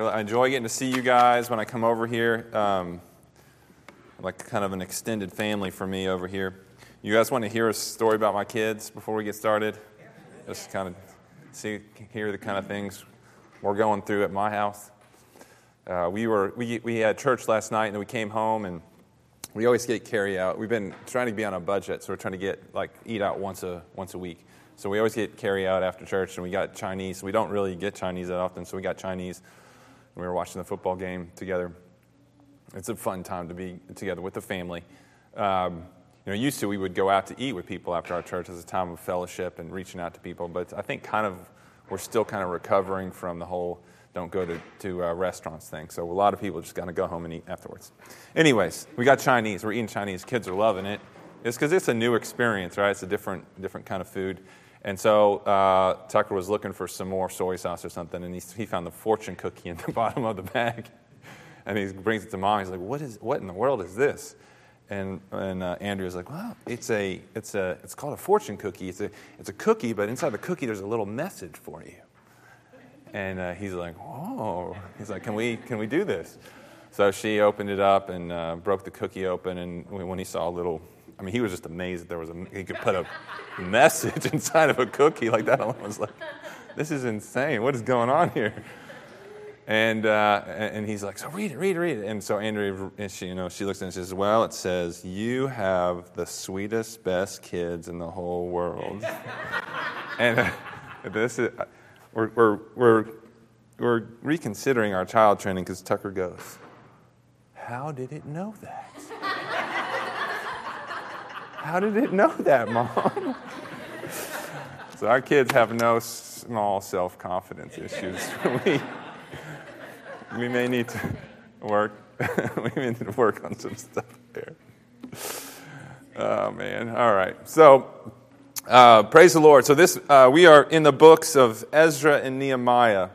I, enjoy getting to see you guys when I come over here. Um, like kind of an extended family for me over here. You guys want to hear a story about my kids before we get started? Just kind of see, hear the kind of things we're going through at my house. Uh, we were we, we had church last night and then we came home and we always get carry out. We've been trying to be on a budget, so we're trying to get like eat out once a once a week. So we always get carry out after church, and we got Chinese. We don't really get Chinese that often, so we got Chinese. We were watching the football game together. It's a fun time to be together with the family. Um, you know, used to we would go out to eat with people after our church as a time of fellowship and reaching out to people, but I think kind of we're still kind of recovering from the whole don't go to, to uh, restaurants thing. So a lot of people just got to go home and eat afterwards. Anyways, we got Chinese. We're eating Chinese. Kids are loving it. It's because it's a new experience, right? It's a different, different kind of food. And so uh, Tucker was looking for some more soy sauce or something, and he, he found the fortune cookie in the bottom of the bag. And he brings it to mom. He's like, "What is? What in the world is this?" And and uh, Andrea's like, "Well, it's a it's a it's called a fortune cookie. It's a it's a cookie, but inside the cookie there's a little message for you." And uh, he's like, "Oh," he's like, "Can we can we do this?" So she opened it up and uh, broke the cookie open, and when he saw a little I mean, he was just amazed that there was a, he could put a message inside of a cookie like that. I was like, this is insane. What is going on here? And, uh, and he's like, so read it, read it, read it. And so Andrea, and she, you know, she looks at it and she says, well, it says, you have the sweetest, best kids in the whole world. and uh, this is, we're, we're, we're, we're reconsidering our child training because Tucker goes, how did it know that? How did it know that, Mom? so our kids have no small self confidence issues. we, we may need to work. we may need to work on some stuff there. Oh man! All right. So uh, praise the Lord. So this uh, we are in the books of Ezra and Nehemiah,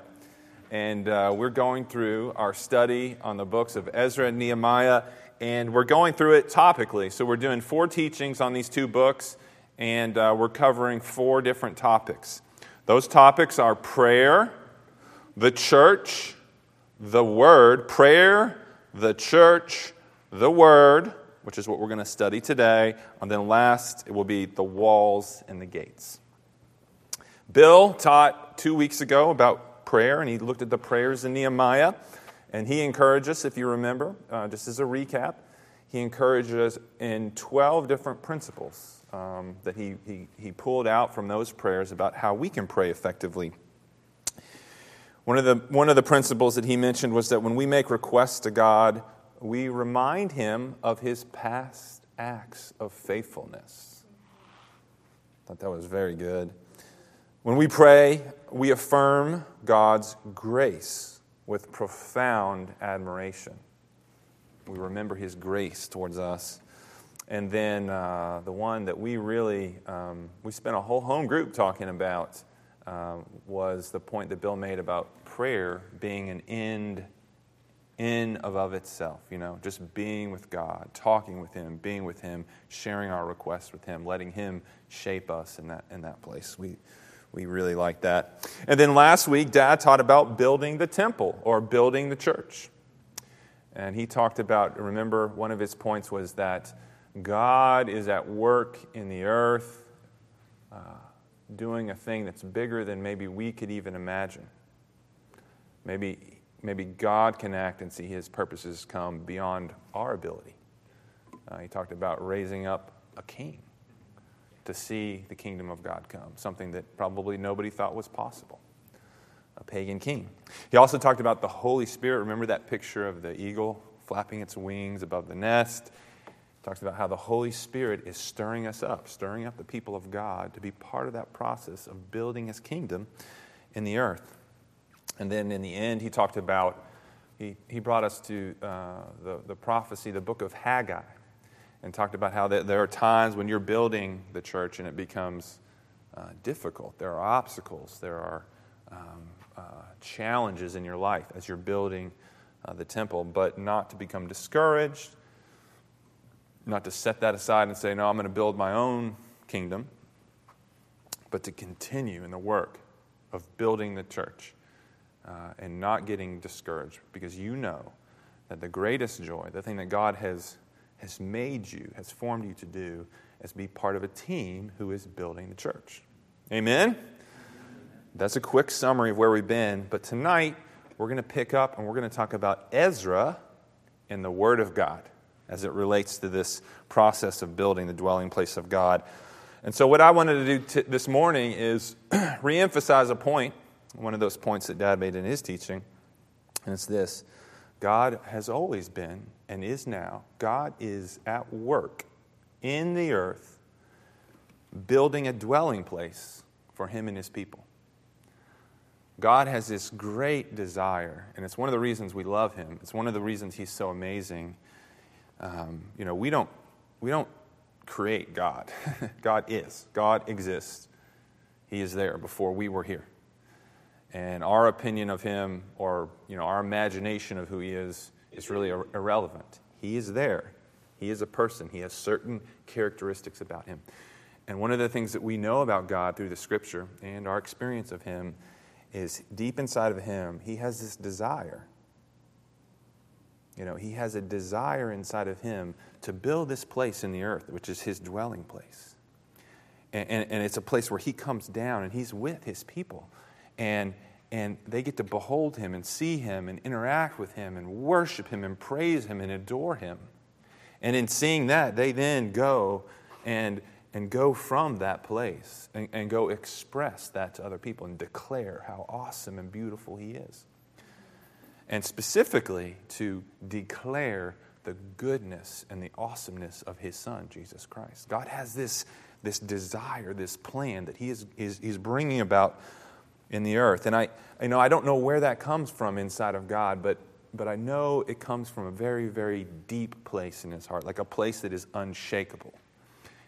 and uh, we're going through our study on the books of Ezra and Nehemiah and we're going through it topically. So we're doing four teachings on these two books, and uh, we're covering four different topics. Those topics are prayer, the church, the word, prayer, the church, the word, which is what we're going to study today, and then last it will be the walls and the gates. Bill taught two weeks ago about prayer, and he looked at the prayers in Nehemiah. And he encouraged us, if you remember, uh, just as a recap, he encouraged us in 12 different principles um, that he, he, he pulled out from those prayers about how we can pray effectively. One of, the, one of the principles that he mentioned was that when we make requests to God, we remind him of his past acts of faithfulness. I thought that was very good. When we pray, we affirm God's grace with profound admiration. We remember his grace towards us. And then uh, the one that we really, um, we spent a whole home group talking about uh, was the point that Bill made about prayer being an end in of, of itself, you know, just being with God, talking with Him, being with Him, sharing our requests with Him, letting Him shape us in that, in that place. We, we really like that. And then last week, Dad taught about building the temple or building the church. And he talked about, remember, one of his points was that God is at work in the earth, uh, doing a thing that's bigger than maybe we could even imagine. Maybe, maybe God can act and see his purposes come beyond our ability. Uh, he talked about raising up a king to see the kingdom of God come, something that probably nobody thought was possible. A pagan king. He also talked about the Holy Spirit. Remember that picture of the eagle flapping its wings above the nest? Talks about how the Holy Spirit is stirring us up, stirring up the people of God to be part of that process of building his kingdom in the earth. And then in the end, he talked about, he, he brought us to uh, the, the prophecy, the book of Haggai and talked about how there are times when you're building the church and it becomes uh, difficult. There are obstacles, there are um, uh, challenges in your life as you're building uh, the temple, but not to become discouraged, not to set that aside and say, no, I'm going to build my own kingdom, but to continue in the work of building the church. uh, and not getting discouraged because you know that the greatest joy, the thing that God has, has made you, has formed you to do, is be part of a team who is building the church. Amen? That's a quick summary of where we've been. But tonight, we're going to pick up and we're going to talk about Ezra and the Word of God as it relates to this process of building the dwelling place of God. And so, what I wanted to do t- this morning is reemphasize a point one of those points that Dad made in his teaching, and it's this God has always been and is now, God is at work in the earth, building a dwelling place for him and his people. God has this great desire, and it's one of the reasons we love him. It's one of the reasons he's so amazing. Um, you know, we don't, we don't create God. God is. God exists. He is there before we were here and our opinion of him or you know our imagination of who he is is really ir- irrelevant. He is there. He is a person. He has certain characteristics about him. And one of the things that we know about god through the scripture and our experience of him is deep inside of him he has this desire. You know he has a desire inside of him to build this place in the earth which is his dwelling place. And, and, and it's a place where he comes down and he's with his people and and they get to behold him and see him and interact with him and worship him and praise him and adore him. And in seeing that, they then go and, and go from that place and, and go express that to other people and declare how awesome and beautiful he is. And specifically to declare the goodness and the awesomeness of his son, Jesus Christ. God has this, this desire, this plan that he is, is he's bringing about in the earth. And I, you know, I don't know where that comes from inside of God, but, but I know it comes from a very, very deep place in his heart, like a place that is unshakable.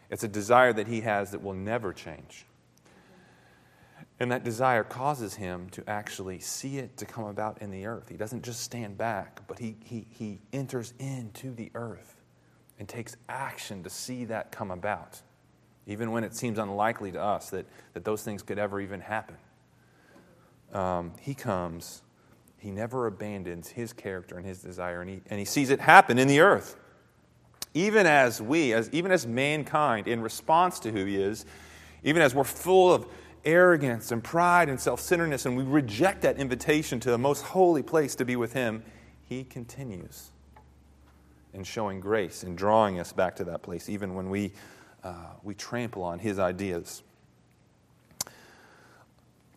It's a desire that he has that will never change. And that desire causes him to actually see it to come about in the earth. He doesn't just stand back, but he, he, he enters into the earth and takes action to see that come about, even when it seems unlikely to us that, that those things could ever even happen um, he comes, he never abandons his character and his desire, and he, and he sees it happen in the earth. Even as we, as, even as mankind, in response to who he is, even as we're full of arrogance and pride and self centeredness, and we reject that invitation to the most holy place to be with him, he continues in showing grace and drawing us back to that place, even when we, uh, we trample on his ideas.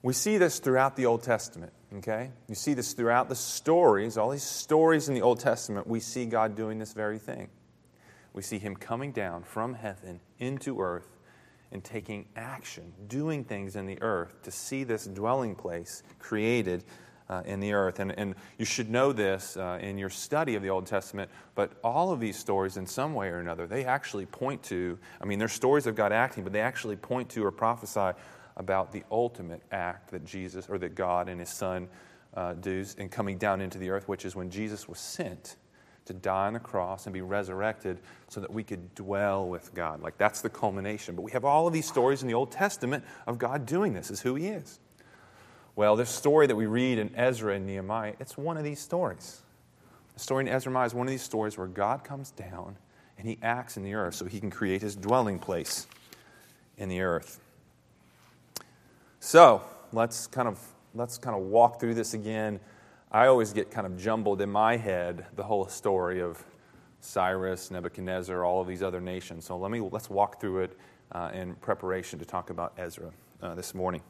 We see this throughout the Old Testament, okay? You see this throughout the stories, all these stories in the Old Testament, we see God doing this very thing. We see Him coming down from heaven into earth and taking action, doing things in the earth to see this dwelling place created uh, in the earth. And, and you should know this uh, in your study of the Old Testament, but all of these stories, in some way or another, they actually point to I mean, they're stories of God acting, but they actually point to or prophesy about the ultimate act that Jesus or that God and His Son uh, do in coming down into the earth, which is when Jesus was sent to die on the cross and be resurrected so that we could dwell with God. Like that's the culmination. But we have all of these stories in the Old Testament of God doing this, is who He is. Well, this story that we read in Ezra and Nehemiah, it's one of these stories. The story in Ezra and Nehemiah is one of these stories where God comes down and He acts in the earth so He can create His dwelling place in the earth. So let's kind of let's kind of walk through this again. I always get kind of jumbled in my head the whole story of Cyrus, Nebuchadnezzar, all of these other nations. So let me let's walk through it uh, in preparation to talk about Ezra uh, this morning.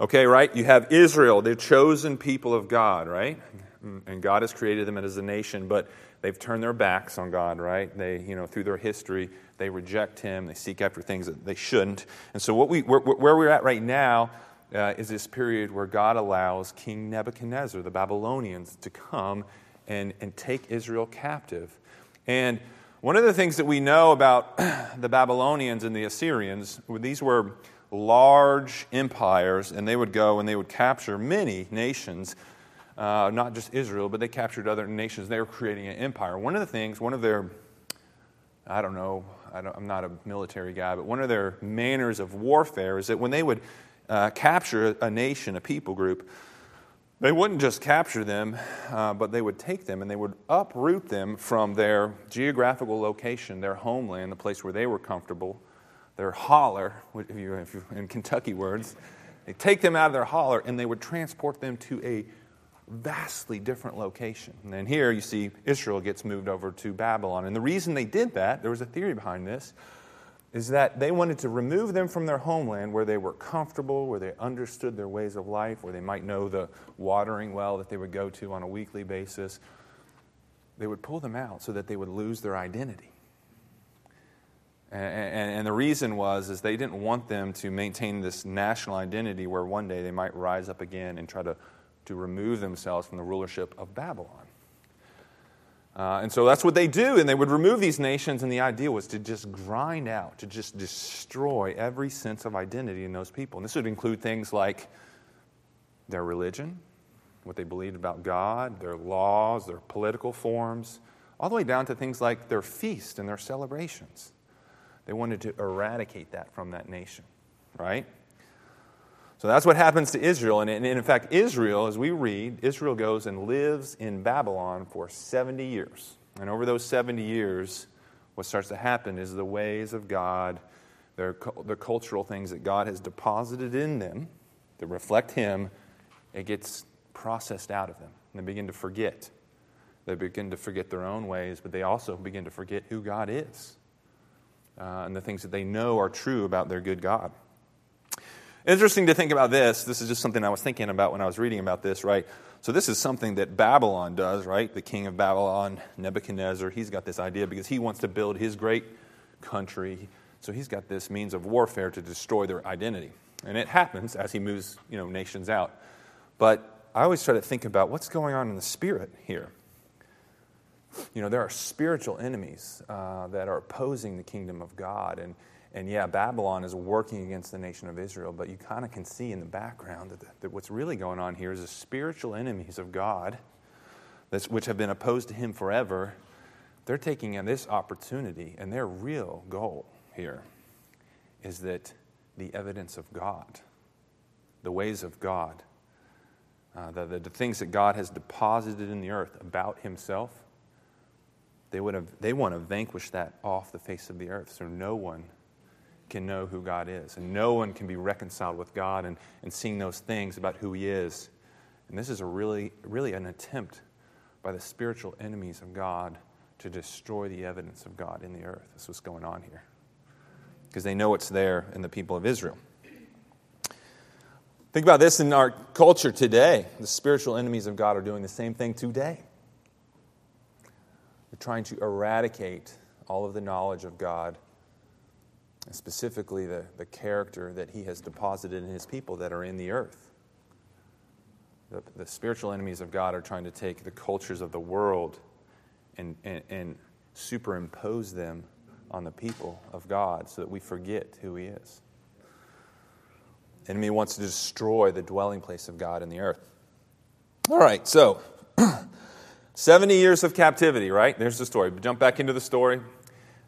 Okay, right? You have Israel, the chosen people of God, right? And God has created them as a nation, but they've turned their backs on God, right? They, you know, through their history, they reject Him. They seek after things that they shouldn't. And so, what we, where, where we're at right now uh, is this period where God allows King Nebuchadnezzar, the Babylonians, to come and, and take Israel captive. And one of the things that we know about the Babylonians and the Assyrians, these were large empires, and they would go and they would capture many nations uh, not just Israel, but they captured other nations. They were creating an empire. One of the things, one of their, I don't know, I am not a military guy, but one of their manners of warfare is that when they would uh, capture a nation, a people group, they wouldn't just capture them, uh, but they would take them and they would uproot them from their geographical location, their homeland, the place where they were comfortable, their holler, if you, if you, in Kentucky words. They take them out of their holler and they would transport them to a vastly different location. And then here you see Israel gets moved over to Babylon. And the reason they did that, there was a theory behind this, is that they wanted to remove them from their homeland where they were comfortable, where they understood their ways of life, where they might know the watering well that they would go to on a weekly basis. They would pull them out so that they would lose their identity. And, the reason was is they didn't want them to maintain this national identity where one day they might rise up again and try to, to remove themselves from the rulership of Babylon. Uh, and so that's what they do, and they would remove these nations, and the idea was to just grind out, to just destroy every sense of identity in those people. And this would include things like their religion, what they believed about God, their laws, their political forms, all the way down to things like their feast and their celebrations. They wanted to eradicate that from that nation, right? So that's what happens to Israel. And in fact, Israel, as we read, Israel goes and lives in Babylon for 70 years. And over those 70 years, what starts to happen is the ways of God, the cultural things that God has deposited in them that reflect Him, it gets processed out of them. And they begin to forget. They begin to forget their own ways, but they also begin to forget who God is uh, and the things that they know are true about their good God. Interesting to think about this. This is just something I was thinking about when I was reading about this, right? So, this is something that Babylon does, right? The king of Babylon, Nebuchadnezzar, he's got this idea because he wants to build his great country. So, he's got this means of warfare to destroy their identity. And it happens as he moves you know, nations out. But I always try to think about what's going on in the spirit here. You know, there are spiritual enemies uh, that are opposing the kingdom of God. And, and yeah, Babylon is working against the nation of Israel, but you kind of can see in the background that, that what's really going on here is the spiritual enemies of God, which have been opposed to him forever. They're taking in this opportunity, and their real goal here is that the evidence of God, the ways of God, uh, the, the, the things that God has deposited in the earth about himself, they, would have, they want to vanquish that off the face of the earth so no one can know who God is. And no one can be reconciled with God and, and seeing those things about who He is. And this is a really, really an attempt by the spiritual enemies of God to destroy the evidence of God in the earth. That's what's going on here. Because they know it's there in the people of Israel. Think about this in our culture today. The spiritual enemies of God are doing the same thing today. They're trying to eradicate all of the knowledge of God specifically the, the character that he has deposited in his people that are in the earth. The, the spiritual enemies of God are trying to take the cultures of the world and, and, and superimpose them on the people of God so that we forget who he is. Enemy wants to destroy the dwelling place of God in the earth. All right, so 70 years of captivity, right? There's the story. Jump back into the story.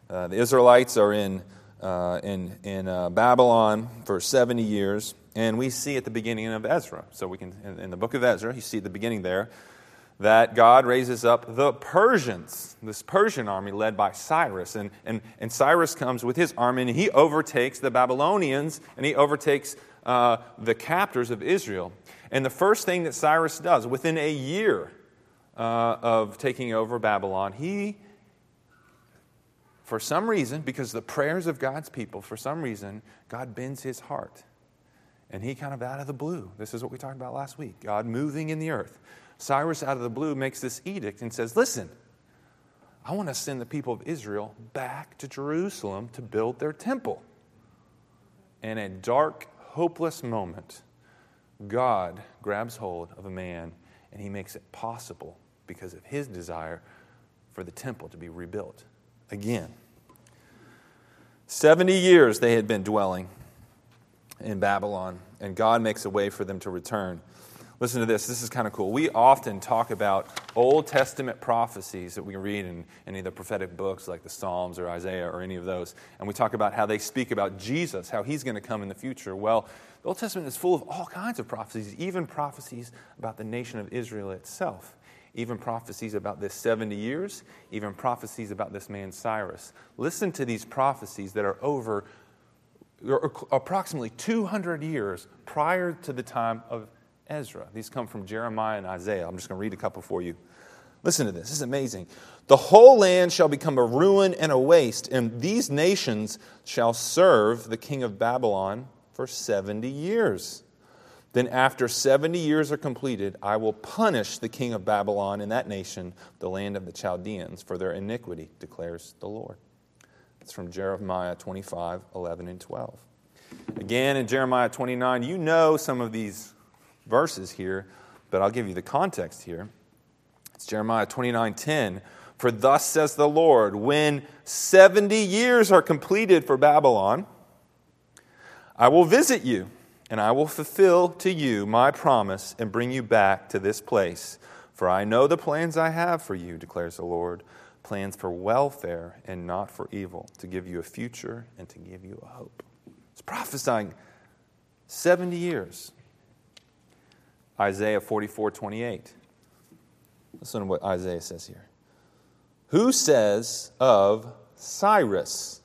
Uh, the Israelites are in uh, in, in uh, Babylon for 70 years. And we see at the beginning of Ezra, so we can, in, in the book of Ezra, you see at the beginning there, that God raises up the Persians, this Persian army led by Cyrus. And, and, and Cyrus comes with his army and he overtakes the Babylonians and he overtakes uh, the captors of Israel. And the first thing that Cyrus does within a year uh, of taking over Babylon, he for some reason, because the prayers of God's people, for some reason, God bends his heart. And he kind of out of the blue, this is what we talked about last week God moving in the earth. Cyrus, out of the blue, makes this edict and says, Listen, I want to send the people of Israel back to Jerusalem to build their temple. In a dark, hopeless moment, God grabs hold of a man and he makes it possible because of his desire for the temple to be rebuilt again. 70 years they had been dwelling in Babylon, and God makes a way for them to return. Listen to this. This is kind of cool. We often talk about Old Testament prophecies that we read in any of the prophetic books like the Psalms or Isaiah or any of those. And we talk about how they speak about Jesus, how he's going to come in the future. Well, the Old Testament is full of all kinds of prophecies, even prophecies about the nation of Israel itself, even prophecies about this 70 years, even prophecies about this man Cyrus. Listen to these prophecies that are over approximately 200 years prior to the time of Ezra. These come from Jeremiah and Isaiah. I'm just going to read a couple for you. Listen to this. This is amazing. The whole land shall become a ruin and a waste, and these nations shall serve the king of Babylon for 70 years. Then, after 70 years are completed, I will punish the king of Babylon and that nation, the land of the Chaldeans, for their iniquity, declares the Lord. It's from Jeremiah 25, 11, and 12. Again, in Jeremiah 29, you know some of these verses here, but I'll give you the context here. It's Jeremiah 29 10. For thus says the Lord, when 70 years are completed for Babylon, I will visit you, and I will fulfill to you my promise and bring you back to this place. For I know the plans I have for you, declares the Lord plans for welfare and not for evil, to give you a future and to give you a hope. It's prophesying 70 years. Isaiah 44 28. Listen to what Isaiah says here. Who says of Cyrus,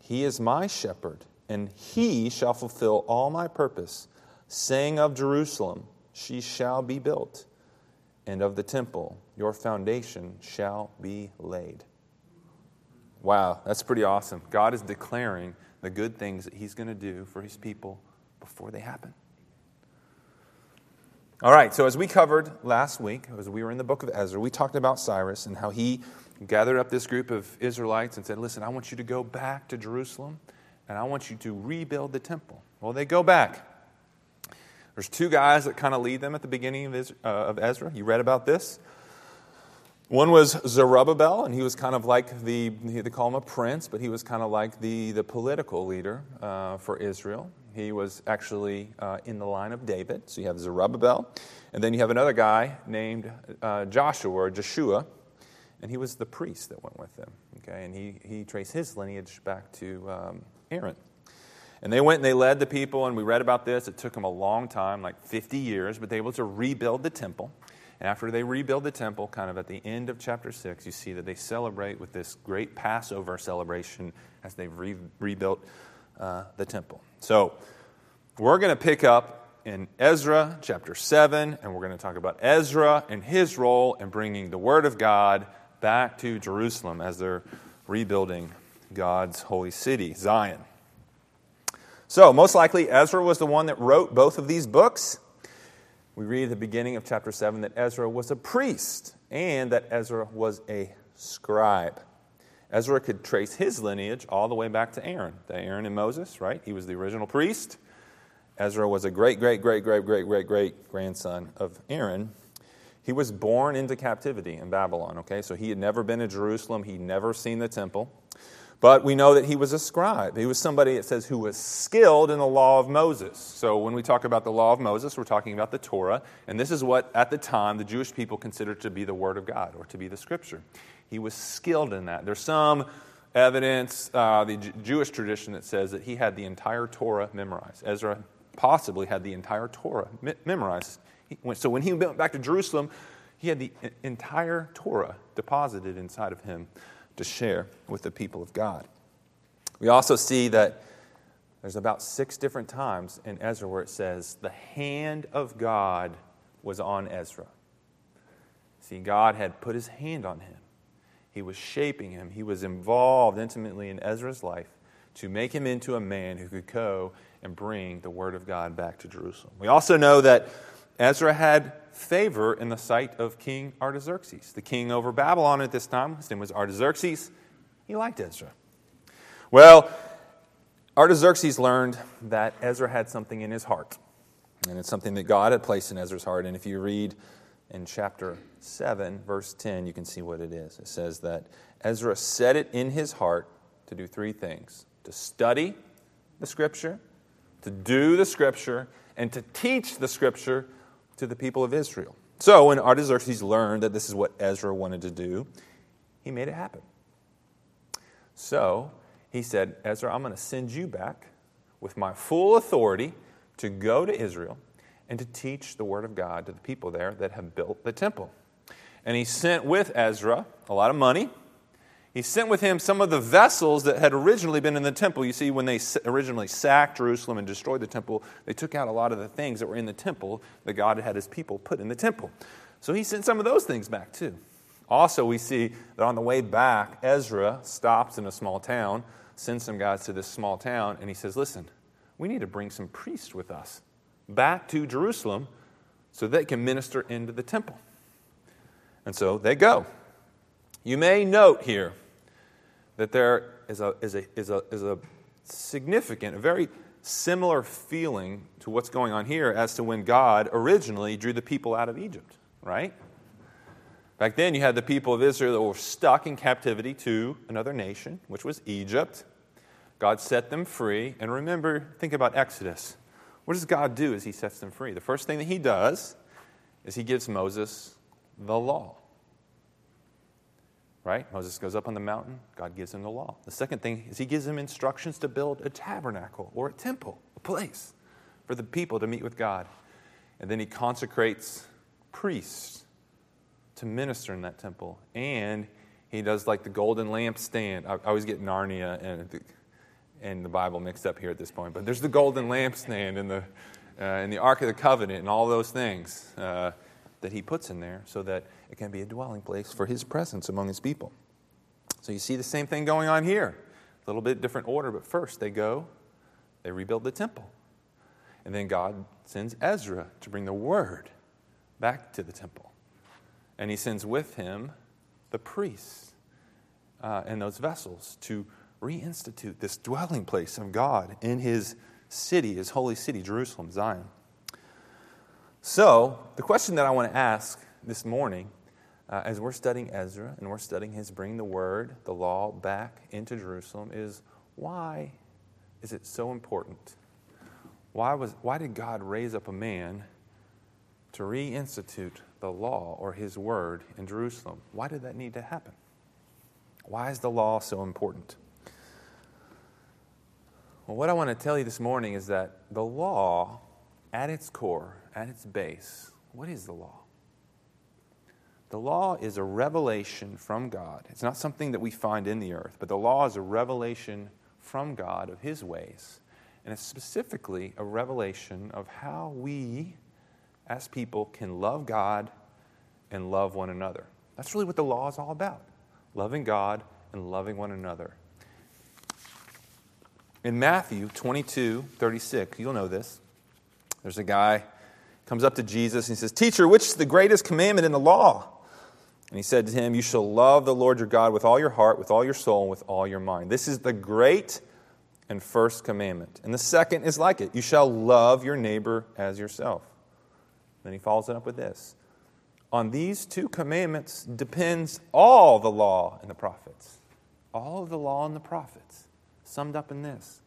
He is my shepherd, and he shall fulfill all my purpose, saying of Jerusalem, She shall be built, and of the temple, Your foundation shall be laid. Wow, that's pretty awesome. God is declaring the good things that He's going to do for His people before they happen. All right, so as we covered last week, as we were in the book of Ezra, we talked about Cyrus and how he gathered up this group of Israelites and said, Listen, I want you to go back to Jerusalem and I want you to rebuild the temple. Well, they go back. There's two guys that kind of lead them at the beginning of, uh, Ezra. You read about this. One was Zerubbabel, and he was kind of like the, they call him a prince, but he was kind of like the, the political leader uh, for Israel. He was actually uh, in the line of David. So you have Zerubbabel. And then you have another guy named uh, Joshua or Joshua, and he was the priest that went with them. Okay? And he, he traced his lineage back to um, Aaron. And they went and they led the people, and we read about this. It took them a long time, like 50 years, but they were able to rebuild the temple. And after they rebuild the temple, kind of at the end of chapter 6, you see that they celebrate with this great Passover celebration as they've re- rebuilt uh, the temple. So we're going to pick up in Ezra chapter 7, and we're going to talk about Ezra and his role in bringing the Word of God back to Jerusalem as they're rebuilding God's holy city, Zion. So, most likely, Ezra was the one that wrote both of these books. We read at the beginning of chapter 7 that Ezra was a priest and that Ezra was a scribe. Ezra could trace his lineage all the way back to Aaron, the Aaron and Moses, right? He was the original priest. Ezra was a great, great, great, great, great, great, great grandson of Aaron. He was born into captivity in Babylon, okay? So he had never been to Jerusalem, he'd never seen the temple. But we know that he was a scribe. He was somebody, it says, who was skilled in the law of Moses. So when we talk about the law of Moses, we're talking about the Torah. And this is what, at the time, the Jewish people considered to be the Word of God or to be the Scripture. He was skilled in that. There's some evidence, uh, the J- Jewish tradition that says that he had the entire Torah memorized. Ezra possibly had the entire Torah me- memorized. Went, so when he went back to Jerusalem, he had the entire Torah deposited inside of him to share with the people of God. We also see that there's about six different times in Ezra where it says, the hand of God was on Ezra. See, God had put his hand on him. He was shaping him. He was involved intimately in Ezra's life to make him into a man who could go and bring the Word of God back to Jerusalem. We also know that Ezra had favor in the sight of King Artaxerxes. The king over Babylon at this time, his name was Artaxerxes. He liked Ezra. Well, Artaxerxes learned that Ezra had something in his heart, and it's something that God had placed in Ezra's heart. And if you read in chapter 7, verse 10, you can see what it is. It says that Ezra set it in his heart to do three things to study the scripture, to do the scripture, and to teach the scripture to the people of Israel. So when Artaxerxes learned that this is what Ezra wanted to do, he made it happen. So he said, Ezra, I'm going to send you back with my full authority to go to Israel and to teach the word of God to the people there that have built the temple. And he sent with Ezra a lot of money. He sent with him some of the vessels that had originally been in the temple. You see, when they originally sacked Jerusalem and destroyed the temple, they took out a lot of the things that were in the temple that God had had his people put in the temple. So he sent some of those things back too. Also, we see that on the way back, Ezra stops in a small town, sends some guys to this small town, and he says, Listen, we need to bring some priests with us back to Jerusalem so they can minister into the temple. And so they go. You may note here that there is a, is a, is a, is a significant, a very similar feeling to what's going on here as to when God originally drew the people out of Egypt, right? Back then, you had the people of Israel that were stuck in captivity to another nation, which was Egypt. God set them free. And remember, think about Exodus. What does God do as He sets them free? The first thing that He does is He gives Moses the law. Right? Moses goes up on the mountain, God gives him the law. The second thing is he gives him instructions to build a tabernacle or a temple, a place for the people to meet with God. And then he consecrates priests to minister in that temple. And he does like the golden lampstand. I, I always get Narnia and the, and the Bible mixed up here at this point, but there's the golden lampstand and the, uh, and the Ark of the Covenant and all those things. Uh, that he puts in there so that it can be a dwelling place for his presence among his people. So you see the same thing going on here. A little bit different order, but first they go, they rebuild the temple. And then God sends Ezra to bring the word back to the temple. And he sends with him the priests uh, and those vessels to reinstitute this dwelling place of God in his city, his holy city, Jerusalem, Zion. So, the question that I want to ask this morning, uh, as we're studying Ezra and we're studying his bring the word, the law back into Jerusalem, is why is it so important? Why, was, why did God raise up a man to reinstitute the law or his word in Jerusalem? Why did that need to happen? Why is the law so important? Well, what I want to tell you this morning is that the law, at its core, at its base, what is the law? The law is a revelation from God. It's not something that we find in the earth, but the law is a revelation from God of His ways. And it's specifically a revelation of how we, as people, can love God and love one another. That's really what the law is all about loving God and loving one another. In Matthew 22 36, you'll know this. There's a guy comes up to Jesus and he says, Teacher, which is the greatest commandment in the law? And he said to him, You shall love the Lord your God with all your heart, with all your soul, and with all your mind. This is the great and first commandment. And the second is like it you shall love your neighbor as yourself. Then he follows it up with this On these two commandments depends all the law and the prophets. All of the law and the prophets summed up in this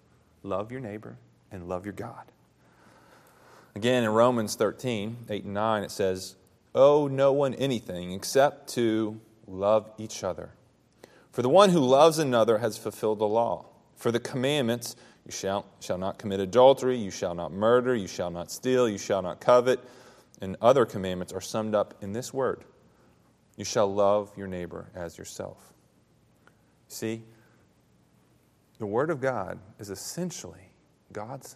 love your neighbor and love your God. Again, in Romans 13, 8 and 9, it says, Owe no one anything except to love each other. For the one who loves another has fulfilled the law. For the commandments, you shall, shall not commit adultery, you shall not murder, you shall not steal, you shall not covet, and other commandments are summed up in this word You shall love your neighbor as yourself. See, the Word of God is essentially God's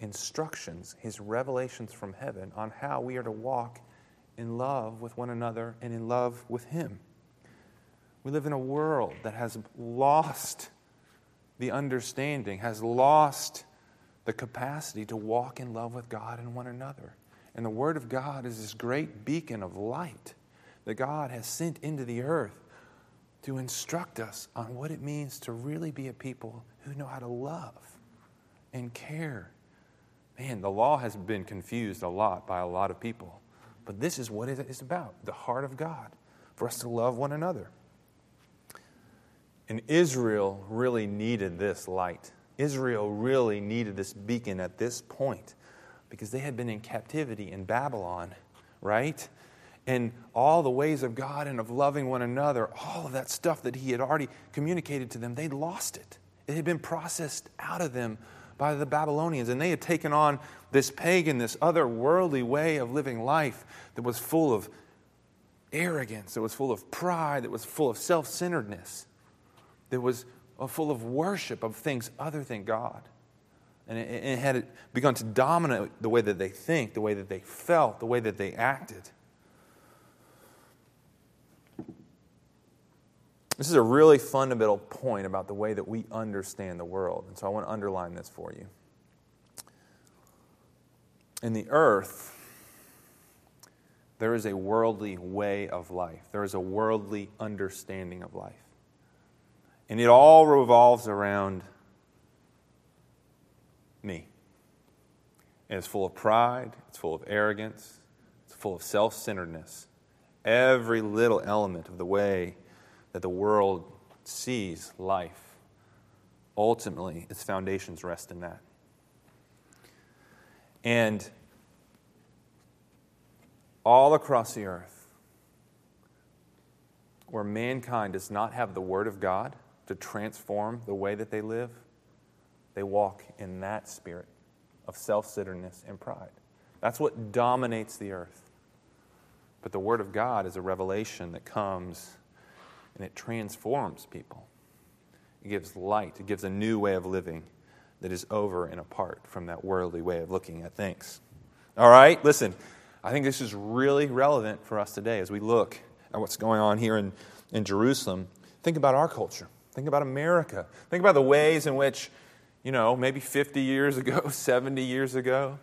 instructions, his revelations from heaven on how we are to walk in love with one another and in love with him. We live in a world that has lost the understanding, has lost the capacity to walk in love with God and one another. And the Word of God is this great beacon of light that God has sent into the earth to instruct us on what it means to really be a people who know how to love and care Man, the law has been confused a lot by a lot of people. But this is what it is about the heart of God, for us to love one another. And Israel really needed this light. Israel really needed this beacon at this point because they had been in captivity in Babylon right? And all the ways of God and of loving one another, all of that stuff that he had already communicated to them, they'd lost it. It had been processed out of them by the Babylonians, and they had taken on this pagan, this otherworldly way of living life that was full of arrogance, that was full of pride, that was full of self centeredness, that was uh, full of worship of things other than God. And it, it had begun to dominate the way that they think, the way that they felt, the way that they acted. This is a really fundamental point about the way that we understand the world. And so I want to underline this for you. In the earth, there is a worldly way of life, there is a worldly understanding of life. And it all revolves around me. And it's full of pride, it's full of arrogance, it's full of self centeredness. Every little element of the way that the world sees life, ultimately, its foundations rest in that. And all across the earth, where mankind does not have the Word of God to transform the way that they live, they walk in that spirit of self centeredness and pride. That's what dominates the earth. But the Word of God is a revelation that comes and it transforms people. It gives light, it gives a new way of living that is over and apart from that worldly way of looking at things. All right, listen, I think this is really relevant for us today as we look at what's going on here in, in Jerusalem. Think about our culture, think about America, think about the ways in which, you know, maybe 50 years ago, 70 years ago,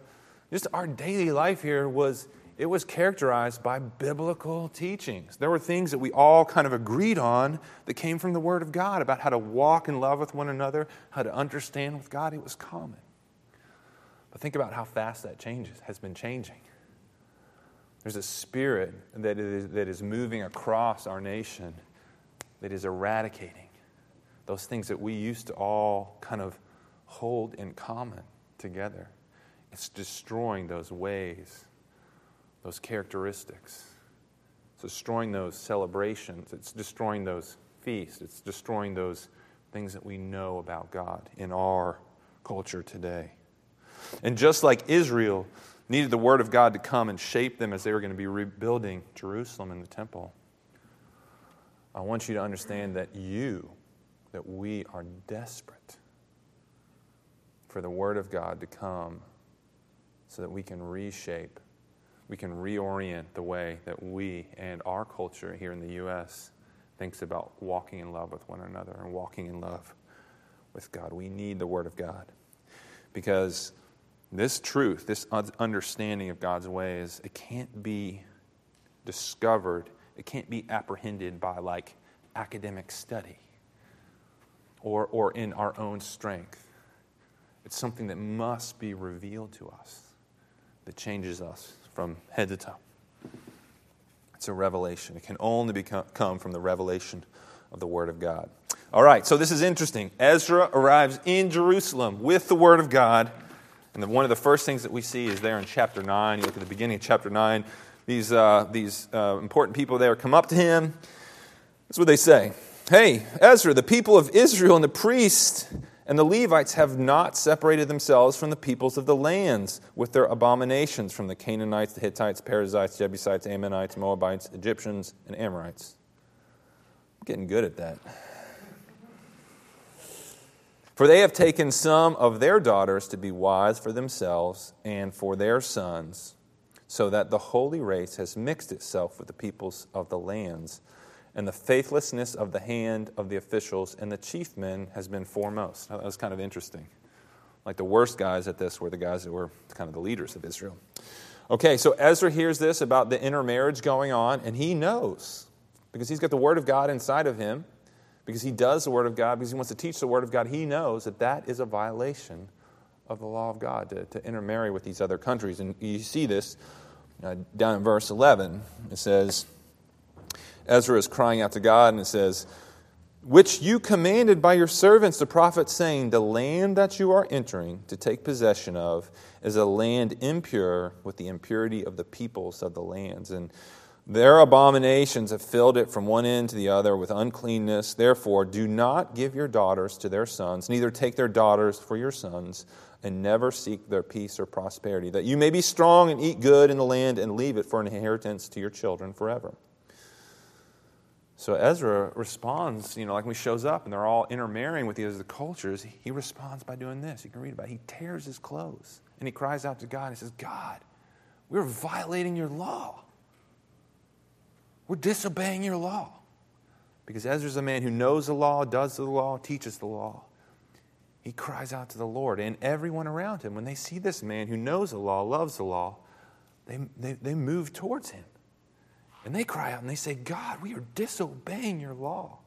just our daily life here was it was characterized by biblical teachings. There were things that we all kind of agreed on that came from the Word of God about how to walk in love with one another, how to understand with God. It was common. But think about how fast that changes, has been changing. There's a spirit that is, that is moving across our nation that is eradicating those things that we used to all kind of hold in common together. It's destroying those ways those characteristics. It's destroying those celebrations. It's destroying those feasts. It's destroying those things that we know about God in our culture today. And just like Israel needed the Word of God to come and shape them as they were going to be rebuilding Jerusalem and the temple, I want you to understand that you, that we are desperate for the Word of God to come so that we can reshape we can reorient the way that we and our culture here in the U.S. thinks about walking in love with one another and walking in love with God. We need the Word of God because this truth, this understanding of God's ways, it can't be discovered, it can't be apprehended by like academic study or, or in our own strength. It's something that must be revealed to us that changes us from head to toe. It's a revelation. It can only come from the revelation of the Word of God. All right, so this is interesting. Ezra arrives in Jerusalem with the Word of God. And the, one of the first things that we see is there in chapter 9. You look at the beginning of chapter 9. These, uh, these uh, important people there come up to him. That's what they say. Hey, Ezra, the people of Israel and the priests and the Levites have not separated themselves from the peoples of the lands with their abominations from the Canaanites, the Hittites, Perizzites, Jebusites, Ammonites, Moabites, Egyptians, and Amorites. I'm getting good at that. For they have taken some of their daughters to be wives for themselves and for their sons, so that the holy race has mixed itself with the peoples of the lands and the faithlessness of the hand of the officials and the chief men has been foremost. Now, that was kind of interesting. Like the worst guys at this were the guys that were kind of the leaders of Israel. Okay, so Ezra hears this about the intermarriage going on, and he knows because he's got the Word of God inside of him, because he does the Word of God, because he wants to teach the Word of God, he knows that that is a violation of the law of God to, to intermarry with these other countries. And you see this uh, down in verse 11. It says, Ezra is crying out to God and it says, which you commanded by your servants, the prophets, saying, The land that you are entering to take possession of is a land impure with the impurity of the peoples of the lands. And their abominations have filled it from one end to the other with uncleanness. Therefore, do not give your daughters to their sons, neither take their daughters for your sons, and never seek their peace or prosperity, that you may be strong and eat good in the land and leave it for an inheritance to your children forever. So Ezra responds, you know, like when he shows up and they're all intermarrying with the other cultures, he responds by doing this. You can read about it. He tears his clothes and he cries out to God. He says, God, we're violating your law. We're disobeying your law. Because Ezra's a man who knows the law, does the law, teaches the law. He cries out to the Lord, and everyone around him, when they see this man who knows the law, loves the law, they, they, they move towards him. And they cry out and they say, God, we are disobeying your law.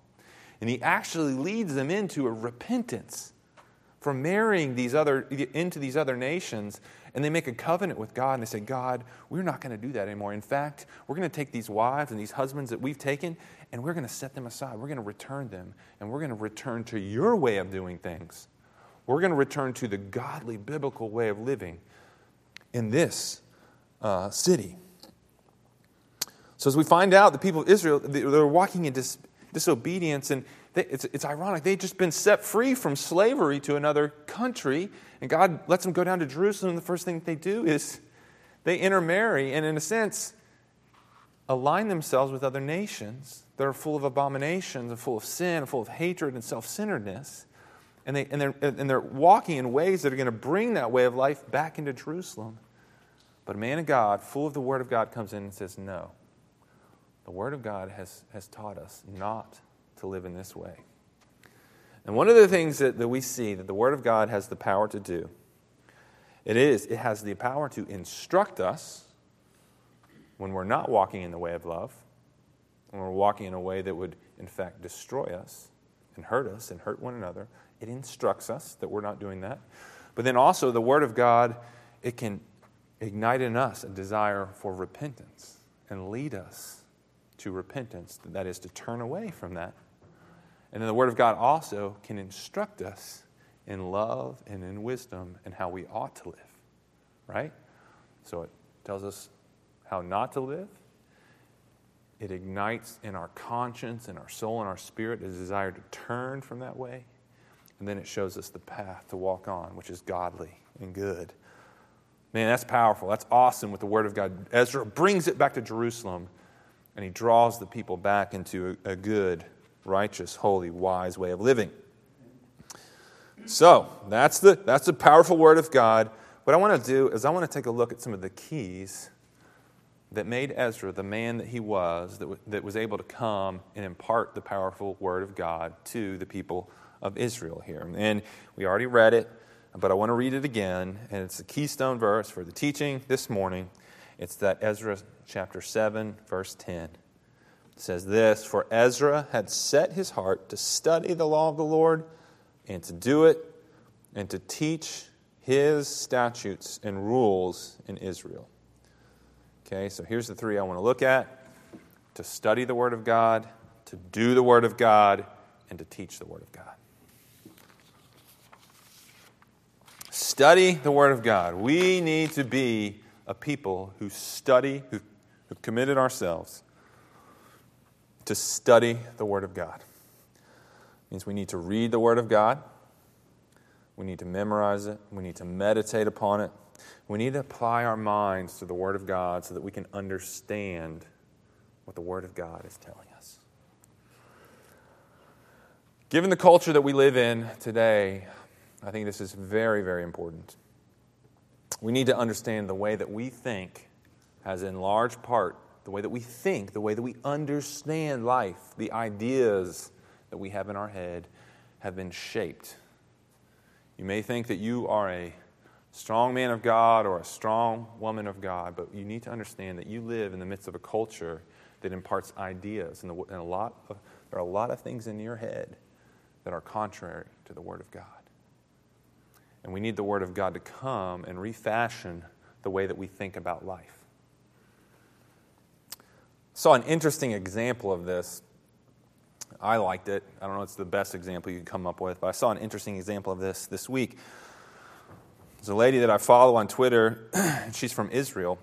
And he actually leads them into a repentance from marrying these other, into these other nations. And they make a covenant with God and they say, God, we're not going to do that anymore. In fact, we're going to take these wives and these husbands that we've taken and we're going to set them aside. We're going to return them and we're going to return to your way of doing things. We're going to return to the godly, biblical way of living in this uh, city. So as we find out, the people of Israel, they're walking in dis- disobedience, and they, it's, it's ironic. They've just been set free from slavery to another country, and God lets them go down to Jerusalem. The first thing they do is they intermarry, and in a sense, align themselves with other nations that are full of abominations and full of sin, and full of hatred and self centeredness. And, they, and, they're, and they're walking in ways that are going to bring that way of life back into Jerusalem. But a man of God, full of the Word of God, comes in and says, No. The Word of God has, has taught us not to live in this way. And one of the things that, that we see that the Word of God has the power to do, it is, it has the power to instruct us when we're not walking in the way of love, when we're walking in a way that would, in fact, destroy us and hurt us and hurt one another. It instructs us that we're not doing that. But then also, the Word of God, it can ignite in us a desire for repentance and lead us to repentance, that is, to turn away from that. And then the Word of God also can instruct us in love and in wisdom and how we ought to live, right? So it tells us how not to live. It ignites in our conscience, in our soul, and our spirit a desire to turn from that way. And then it shows us the path to walk on, which is godly and good. Man, that's powerful. That's awesome with the Word of God. Ezra brings it back to Jerusalem and he draws the people back into a, good, righteous, holy, wise way of living. So that's the, that's the powerful word of God. What I want to do is I want to take a look at some of the keys that made Ezra the man that he was, that, w- that was able to come and impart the powerful word of God to the people of Israel here. And we already read it, but I want to read it again. And it's the keystone verse for the teaching this morning. It's that Ezra chapter 7, verse 10. It says this For Ezra had set his heart to study the law of the Lord and to do it and to teach his statutes and rules in Israel. Okay, so here's the three I want to look at to study the Word of God, to do the Word of God, and to teach the Word of God. Study the Word of God. We need to be a people who study, who, who've committed ourselves to study the Word of God. It means we need to read the Word of God. We need to memorize it. We need to meditate upon it. We need to apply our minds to the Word of God so that we can understand what the Word of God is telling us. Given the culture that we live in today, I think this is very, very important. We need to understand the way that we think has, in large part, the way that we think, the way that we understand life, the ideas that we have in our head have been shaped. You may think that you are a strong man of God or a strong woman of God, but you need to understand that you live in the midst of a culture that imparts ideas, and, a lot of, there are a lot of things in your head that are contrary to the Word of God. And we need the Word of God to come and refashion the way that we think about life. Saw an interesting example of this I liked it. I don't know if it's the best example you could come up with, but I saw an interesting example of this this week. There's a lady that I follow on Twitter, she's from Israel,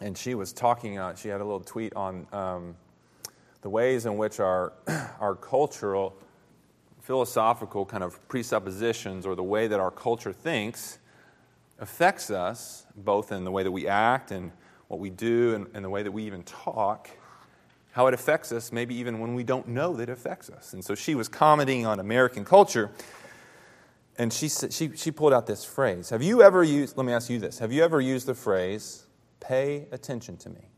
and she was talking, uh, she had a little tweet on um, the ways in which our, our cultural, philosophical kind of presuppositions or the way that our culture thinks affects us, both in the way that we act and what we do and, and the way that we even talk how it affects us, maybe even when we don't know that it affects us. And so she was commenting on American culture, and she, she, she pulled out this phrase. Have you ever used, let me ask you this, have you ever used the phrase, pay attention to me?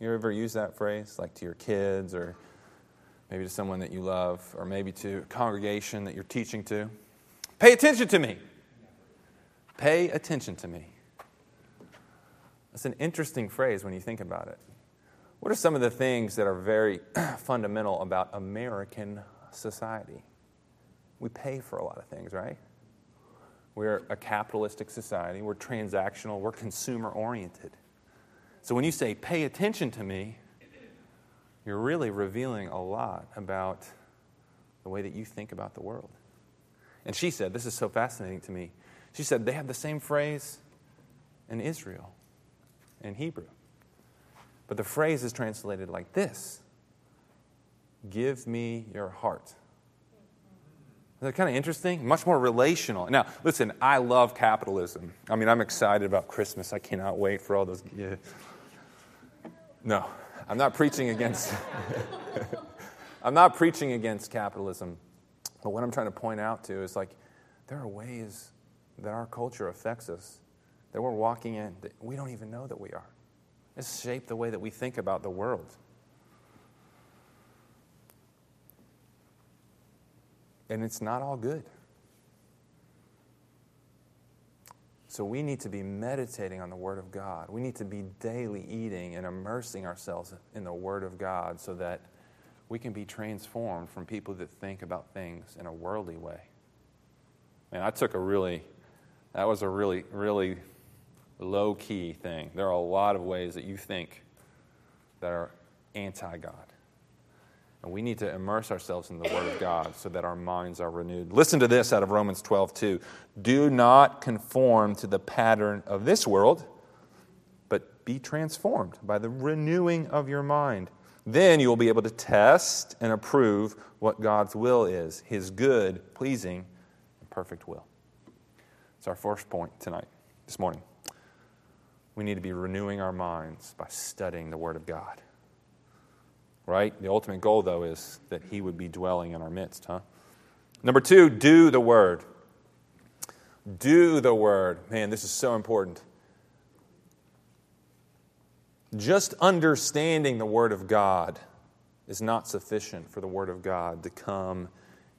You ever use that phrase, like to your kids or maybe to someone that you love, or maybe to a congregation that you're teaching to? Pay attention to me. Pay attention to me. That's an interesting phrase when you think about it. What are some of the things that are very fundamental about American society? We pay for a lot of things, right? We're a capitalistic society, we're transactional, we're consumer oriented. So when you say, pay attention to me, you're really revealing a lot about the way that you think about the world. And she said, This is so fascinating to me. She said, They have the same phrase in Israel, in Hebrew. But the phrase is translated like this Give me your heart. Is that kind of interesting? Much more relational. Now, listen, I love capitalism. I mean, I'm excited about Christmas. I cannot wait for all those. Yeah. No, I'm not preaching against. I'm not preaching against capitalism. But what I'm trying to point out to is like, there are ways that our culture affects us that we're walking in that we don't even know that we are. It's shaped the way that we think about the world. And it's not all good. So we need to be meditating on the Word of God. We need to be daily eating and immersing ourselves in the Word of God so that we can be transformed from people that think about things in a worldly way. Man, I took a really, that was a really, really low key thing. There are a lot of ways that you think that are anti God. And we need to immerse ourselves in the Word of God so that our minds are renewed. Listen to this out of Romans 12, 2. Do not conform to the pattern of this world, but be transformed by the renewing of your mind. Then you will be able to test and approve what God's will is His good, pleasing, and perfect will. It's our first point tonight, this morning we need to be renewing our minds by studying the Word of God. Right? The ultimate goal, though, is that He would be dwelling in our midst, huh? Number two, do the Word. Do the Word. Man, this is so important. Just understanding the Word of God is not sufficient for the Word of God to come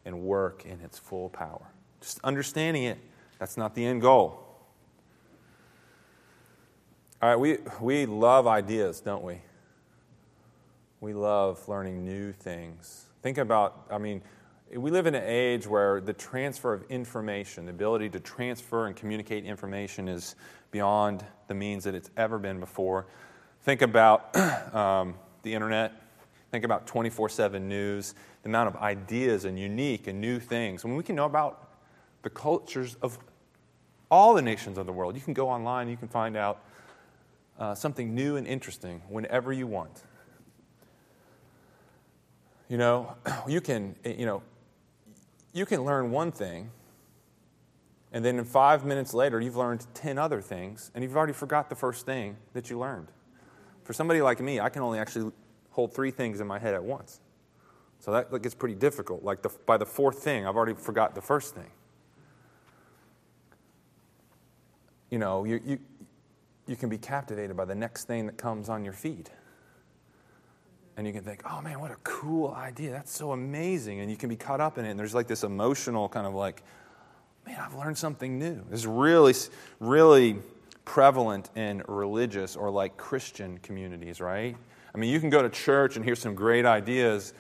and work in its full power. Just understanding it, that's not the end goal. All right, we, we love ideas, don't we? We love learning new things. Think about, I mean, we live in an age where the transfer of information, the ability to transfer and communicate information, is beyond the means that it's ever been before. Think about um, the internet. Think about 24 7 news, the amount of ideas and unique and new things. When we can know about the cultures of all the nations of the world, you can go online, you can find out uh, something new and interesting whenever you want. You know, you can, eh, you know, you can learn one thing, and then in five minutes later, you've learned 10 other things, and you've already forgot the first thing that you learned. For somebody like me, I can only actually hold three things in my head at once. So that, that gets pretty difficult. Like the, by the fourth thing, I've already forgot the first thing. You know, you, you, you can be captivated by the next thing that comes on your feed. And you can think, oh man, what a cool idea. That's so amazing. And you can be caught up in it. And there's like this emotional kind of like, man, I've learned something new. It's really, really prevalent in religious or like Christian communities, right? I mean, you can go to church and hear some great ideas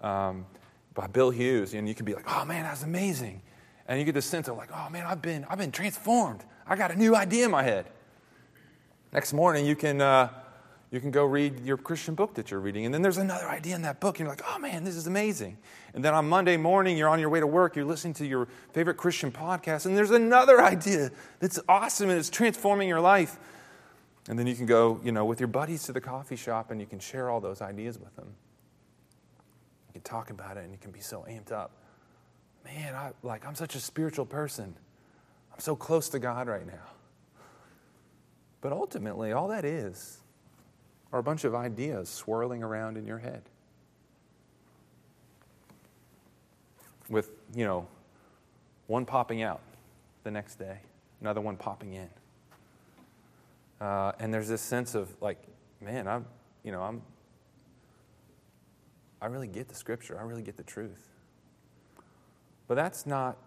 um, by Bill Hughes, and you can be like, oh man, that's amazing. And you get this sense of like, oh man, I've been, I've been transformed. I got a new idea in my head. Next morning, you can, uh, you can go read your Christian book that you're reading, and then there's another idea in that book, and you're like, oh man, this is amazing. And then on Monday morning, you're on your way to work, you're listening to your favorite Christian podcast, and there's another idea that's awesome and it's transforming your life. And then you can go, you know, with your buddies to the coffee shop and you can share all those ideas with them. You can talk about it and you can be so amped up. Man, I like I'm such a spiritual person. I'm so close to God right now. But ultimately, all that is are a bunch of ideas swirling around in your head. With, you know, one popping out the next day, another one popping in. Uh, and there's this sense of like, man, I'm, you know, I'm, I really get the scripture. I really get the truth. But that's not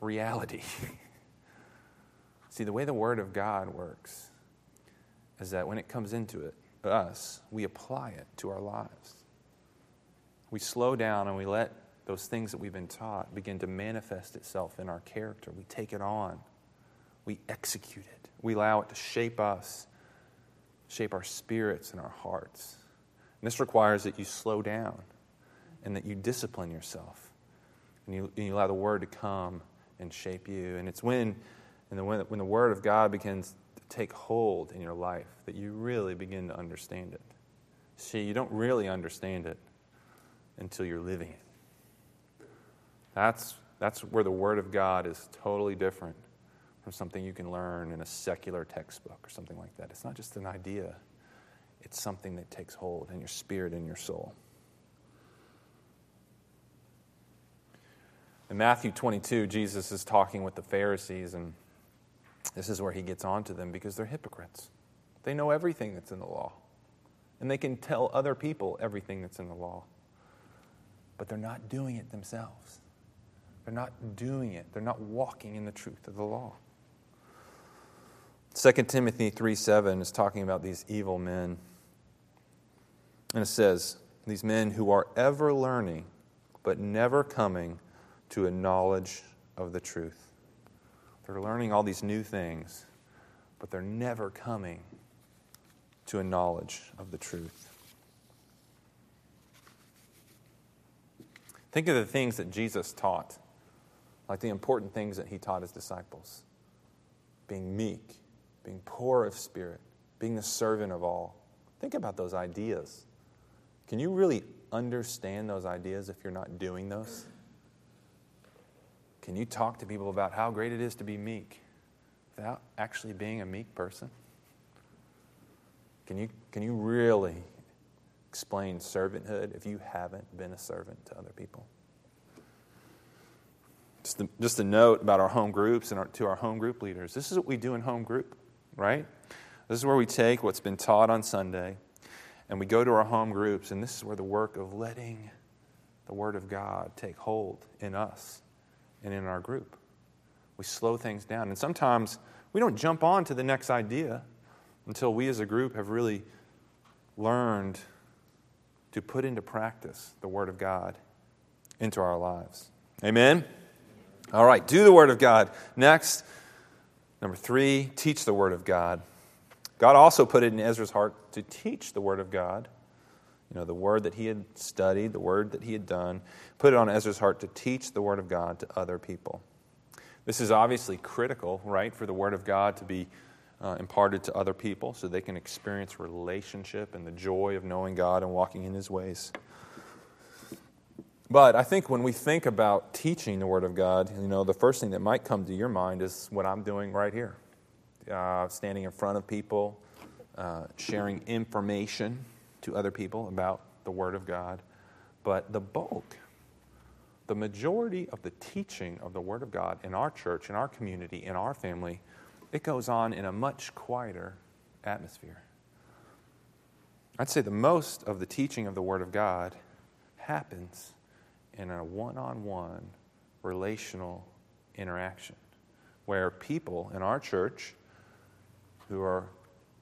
reality. See, the way the Word of God works is that when it comes into it, us, we apply it to our lives. We slow down and we let those things that we've been taught begin to manifest itself in our character. We take it on, we execute it, we allow it to shape us, shape our spirits and our hearts. And this requires that you slow down and that you discipline yourself and you, and you allow the Word to come and shape you. And it's when and then when, when the Word of God begins take hold in your life, that you really begin to understand it. See, you don't really understand it until you're living it. That's, that's where the Word of God is totally different from something you can learn in a secular textbook or something like that. It's not just an idea, it's something that takes hold in your spirit and your soul. In Matthew 22, Jesus is talking with the Pharisees and this is where he gets on to them because they're hypocrites. They know everything that's in the law, and they can tell other people everything that's in the law, but they're not doing it themselves. They're not doing it, they're not walking in the truth of the law. 2 Timothy 3 7 is talking about these evil men. And it says, These men who are ever learning, but never coming to a knowledge of the truth. They're learning all these new things, but they're never coming to a knowledge of the truth. Think of the things that Jesus taught, like the important things that he taught his disciples being meek, being poor of spirit, being the servant of all. Think about those ideas. Can you really understand those ideas if you're not doing those? Can you talk to people about how great it is to be meek without actually being a meek person? Can you, can you really explain servanthood if you haven't been a servant to other people? Just a, just a note about our home groups and our, to our home group leaders. This is what we do in home group, right? This is where we take what's been taught on Sunday and we go to our home groups, and this is where the work of letting the Word of God take hold in us and in our group. We slow things down. And sometimes we don't jump on to the next idea until we as a group have really learned to put into practice the Word of God into our lives. Amen? All right, do the Word of God. Next, number three, teach the Word of God. God also put it in Ezra's heart to teach the Word of God you know, the word that he had studied, the word that he had done, put it on Ezra's heart to teach the word of God to other people. This is obviously critical, right, for the word of God to be uh, imparted to other people so they can experience relationship and the joy of knowing God and walking in his ways. But I think when we think about teaching the Word of God, you know, the first thing that might come to your mind is what I'm doing right here uh, standing in front of people, uh, sharing information to other people about the Word of God. But the bulk, the majority of the teaching of the Word of God in our church, in our community, in our family, it goes on in a much quieter atmosphere. I'd say the most of the teaching of the Word of God happens in a one on one relational interaction where people in our church who are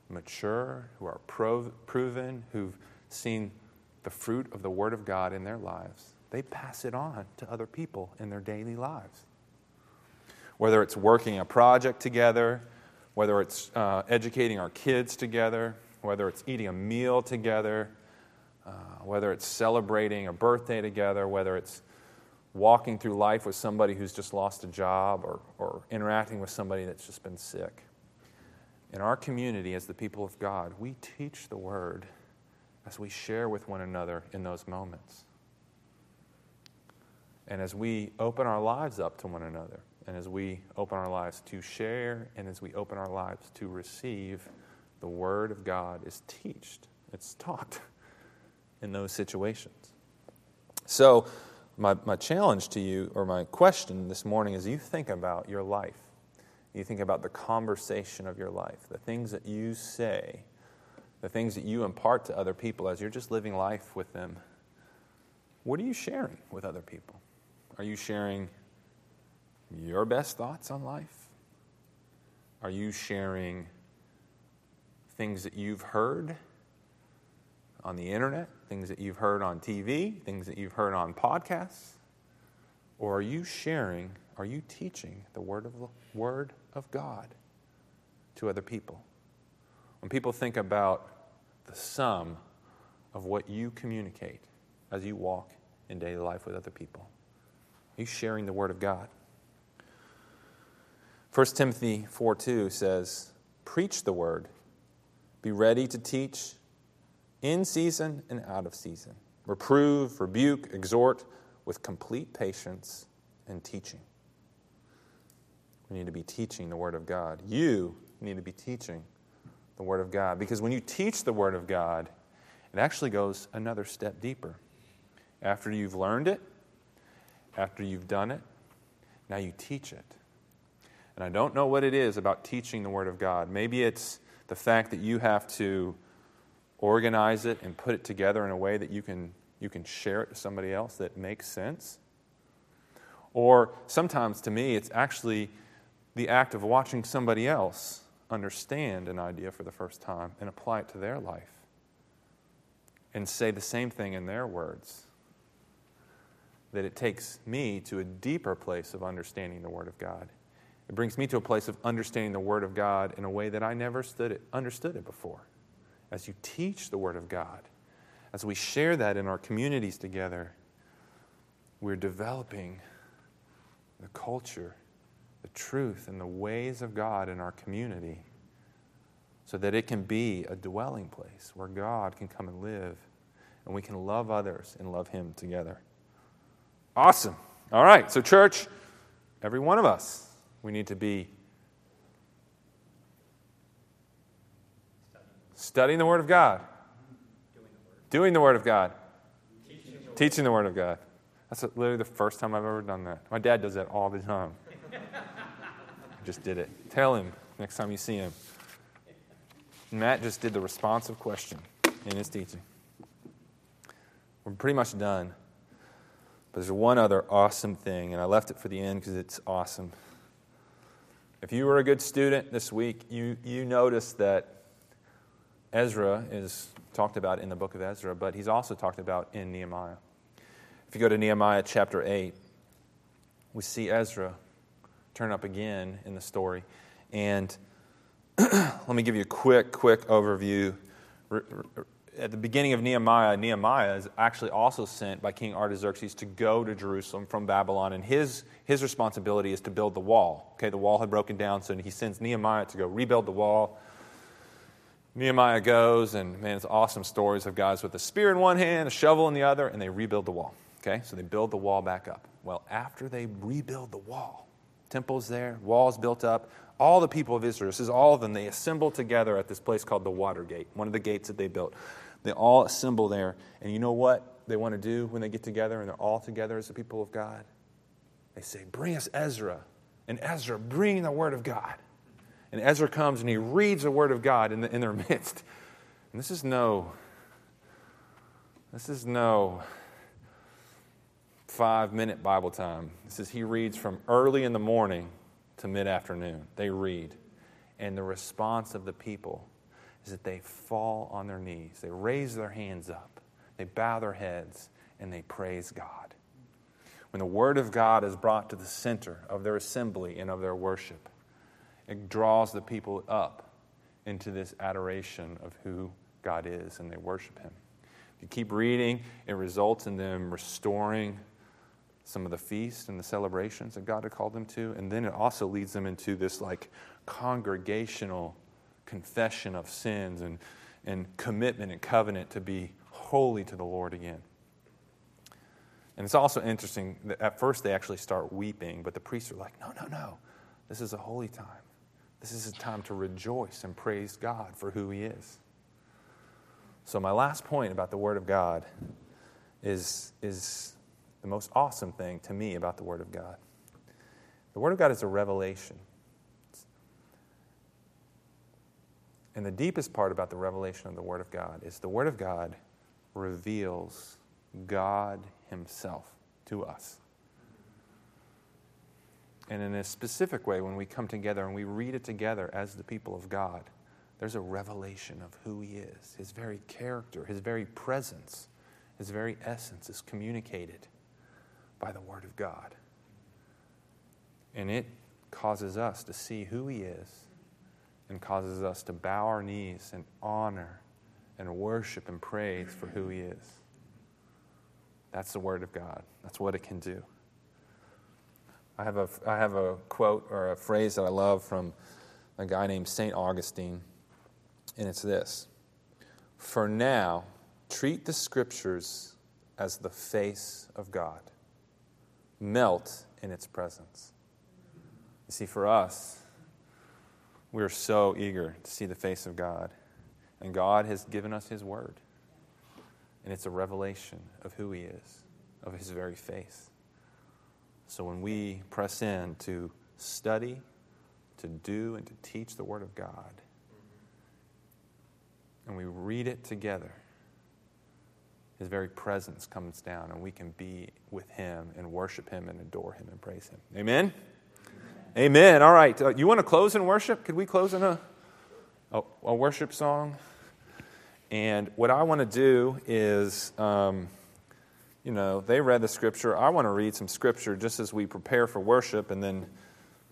mature, who are proven, who've seen the fruit of the Word of God in their lives, they pass it on to other people in their daily lives. Whether it's working a project together, whether it's uh, educating our kids together, whether it's eating a meal together, uh, whether it's celebrating a birthday together, whether it's walking through life with somebody who's just lost a job or, or interacting with somebody that's just been sick. In our community, as the people of God, we teach the word as we share with one another in those moments. And as we open our lives up to one another, and as we open our lives to share, and as we open our lives to receive, the Word of God is taught. It's taught in those situations. So, my, my challenge to you, or my question this morning, is you think about your life. You think about the conversation of your life, the things that you say, the things that you impart to other people as you're just living life with them. What are you sharing with other people? Are you sharing your best thoughts on life? Are you sharing things that you've heard on the internet, things that you've heard on TV, things that you've heard on podcasts? Or are you sharing, are you teaching the word of, word of God to other people? When people think about the sum of what you communicate as you walk in daily life with other people, are you sharing the word of God? 1 Timothy 4 2 says, Preach the word, be ready to teach in season and out of season. Reprove, rebuke, exhort with complete patience and teaching. We need to be teaching the Word of God. You need to be teaching the Word of God because when you teach the Word of God, it actually goes another step deeper. After you've learned it, after you've done it, now you teach it. And I don't know what it is about teaching the Word of God. Maybe it's the fact that you have to organize it and put it together in a way that you can, you can share it to somebody else that makes sense. Or sometimes to me, it's actually the act of watching somebody else understand an idea for the first time and apply it to their life and say the same thing in their words. That it takes me to a deeper place of understanding the Word of God. It brings me to a place of understanding the Word of God in a way that I never it, understood it before. As you teach the Word of God, as we share that in our communities together, we're developing the culture, the truth, and the ways of God in our community so that it can be a dwelling place where God can come and live and we can love others and love Him together. Awesome. All right, so, church, every one of us we need to be studying the Word of God, doing the Word of God, teaching the Word of God. That's literally the first time I've ever done that. My dad does that all the time. Just did it. Tell him next time you see him. Matt just did the responsive question in his teaching. We're pretty much done. But there's one other awesome thing, and I left it for the end because it's awesome. If you were a good student this week, you, you noticed that Ezra is talked about in the book of Ezra, but he's also talked about in Nehemiah. If you go to Nehemiah chapter 8, we see Ezra turn up again in the story. And let me give you a quick, quick overview at the beginning of Nehemiah, Nehemiah is actually also sent by King Artaxerxes to go to Jerusalem from Babylon, and his, his responsibility is to build the wall. Okay, the wall had broken down, so he sends Nehemiah to go rebuild the wall. Nehemiah goes, and man, it's awesome stories of guys with a spear in one hand, a shovel in the other, and they rebuild the wall. Okay, so they build the wall back up. Well, after they rebuild the wall, temple's there, walls built up, all the people of Israel, this is all of them, they assemble together at this place called the Water Gate, one of the gates that they built. They all assemble there. And you know what they want to do when they get together and they're all together as the people of God? They say, Bring us Ezra. And Ezra, bring the word of God. And Ezra comes and he reads the word of God in, the, in their midst. And this is no, this is no five minute Bible time. This is he reads from early in the morning to mid afternoon. They read. And the response of the people is that they fall on their knees, they raise their hands up, they bow their heads, and they praise God. When the Word of God is brought to the center of their assembly and of their worship, it draws the people up into this adoration of who God is, and they worship Him. If you keep reading, it results in them restoring some of the feasts and the celebrations that God had called them to, and then it also leads them into this like congregational confession of sins and, and commitment and covenant to be holy to the Lord again. And it's also interesting that at first they actually start weeping, but the priests are like, no, no, no. This is a holy time. This is a time to rejoice and praise God for who He is. So, my last point about the Word of God is, is the most awesome thing to me about the Word of God. The Word of God is a revelation. And the deepest part about the revelation of the Word of God is the Word of God reveals God Himself to us. And in a specific way, when we come together and we read it together as the people of God, there's a revelation of who He is. His very character, His very presence, His very essence is communicated by the Word of God. And it causes us to see who He is and causes us to bow our knees and honor and worship and praise for who He is. That's the Word of God. That's what it can do. I have a, I have a quote or a phrase that I love from a guy named St. Augustine, and it's this For now, treat the Scriptures as the face of God, melt in its presence. You see, for us, we're so eager to see the face of God, and God has given us His Word and it's a revelation of who He is, of His very face. So when we press in to study, to do, and to teach the Word of God, and we read it together, His very presence comes down, and we can be with Him and worship Him and adore Him and praise Him. Amen? Amen. Amen. All right. Uh, you want to close in worship? Could we close in a, a, a worship song? And what I want to do is, um, you know, they read the scripture. I want to read some scripture just as we prepare for worship, and then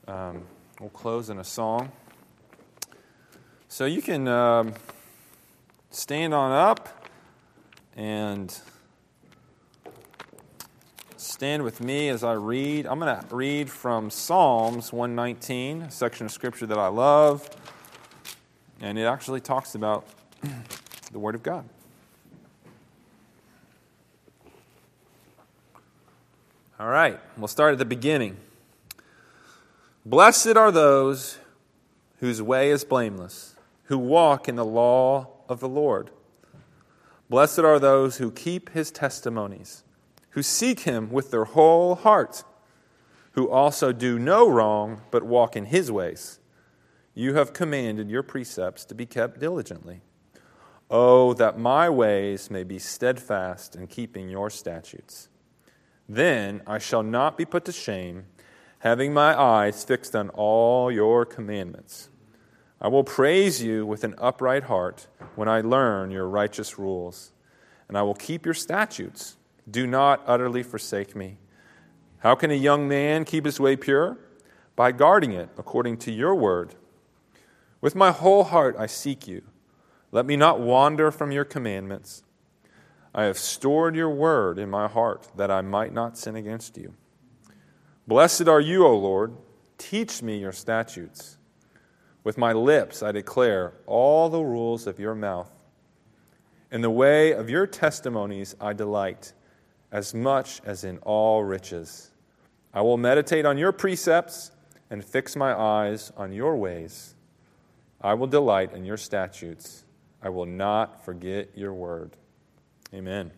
um, we'll close in a song. So you can um, stand on up and stand with me as I read. I'm going to read from Psalms 119, a section of scripture that I love. And it actually talks about the Word of God. All right, we'll start at the beginning. Blessed are those whose way is blameless, who walk in the law of the Lord. Blessed are those who keep his testimonies, who seek him with their whole heart, who also do no wrong, but walk in his ways. You have commanded your precepts to be kept diligently. Oh, that my ways may be steadfast in keeping your statutes. Then I shall not be put to shame, having my eyes fixed on all your commandments. I will praise you with an upright heart when I learn your righteous rules, and I will keep your statutes. Do not utterly forsake me. How can a young man keep his way pure? By guarding it according to your word. With my whole heart I seek you. Let me not wander from your commandments. I have stored your word in my heart that I might not sin against you. Blessed are you, O Lord. Teach me your statutes. With my lips I declare all the rules of your mouth. In the way of your testimonies I delight, as much as in all riches. I will meditate on your precepts and fix my eyes on your ways. I will delight in your statutes. I will not forget your word. Amen.